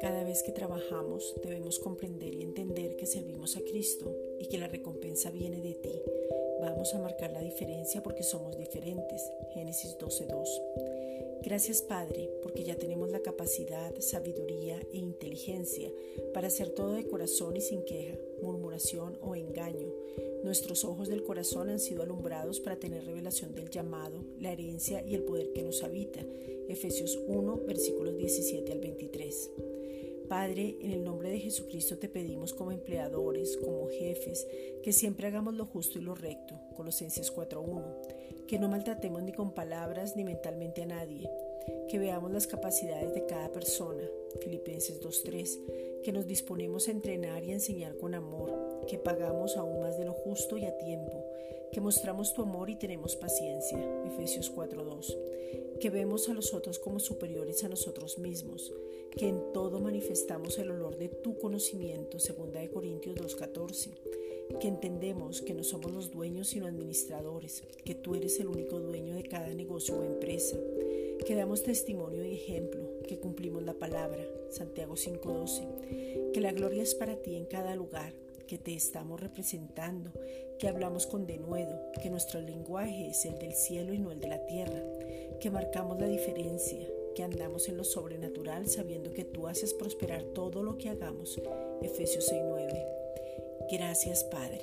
Cada vez que trabajamos debemos comprender y entender que servimos a Cristo y que la recompensa viene de ti. Vamos a marcar la diferencia porque somos diferentes. Génesis 12.2. Gracias Padre, porque ya tenemos la capacidad, sabiduría e inteligencia para hacer todo de corazón y sin queja, murmuración o engaño. Nuestros ojos del corazón han sido alumbrados para tener revelación del llamado, la herencia y el poder que nos habita. Efesios 1, versículos 17 al 23. Padre, en el nombre de Jesucristo te pedimos como empleadores, como jefes, que siempre hagamos lo justo y lo recto. Colosenses 4.1. Que no maltratemos ni con palabras ni mentalmente a nadie. Que veamos las capacidades de cada persona. Filipenses 2.3. Que nos disponemos a entrenar y a enseñar con amor. Que pagamos aún más de lo justo y a tiempo. Que mostramos tu amor y tenemos paciencia. Efesios 4.2 que vemos a los otros como superiores a nosotros mismos, que en todo manifestamos el olor de tu conocimiento, 2 Corintios 2.14, que entendemos que no somos los dueños sino administradores, que tú eres el único dueño de cada negocio o empresa, que damos testimonio y ejemplo, que cumplimos la palabra, Santiago 5.12, que la gloria es para ti en cada lugar, que te estamos representando, que hablamos con denuedo, que nuestro lenguaje es el del cielo y no el de la tierra, que marcamos la diferencia, que andamos en lo sobrenatural sabiendo que tú haces prosperar todo lo que hagamos. Efesios 6:9. Gracias Padre.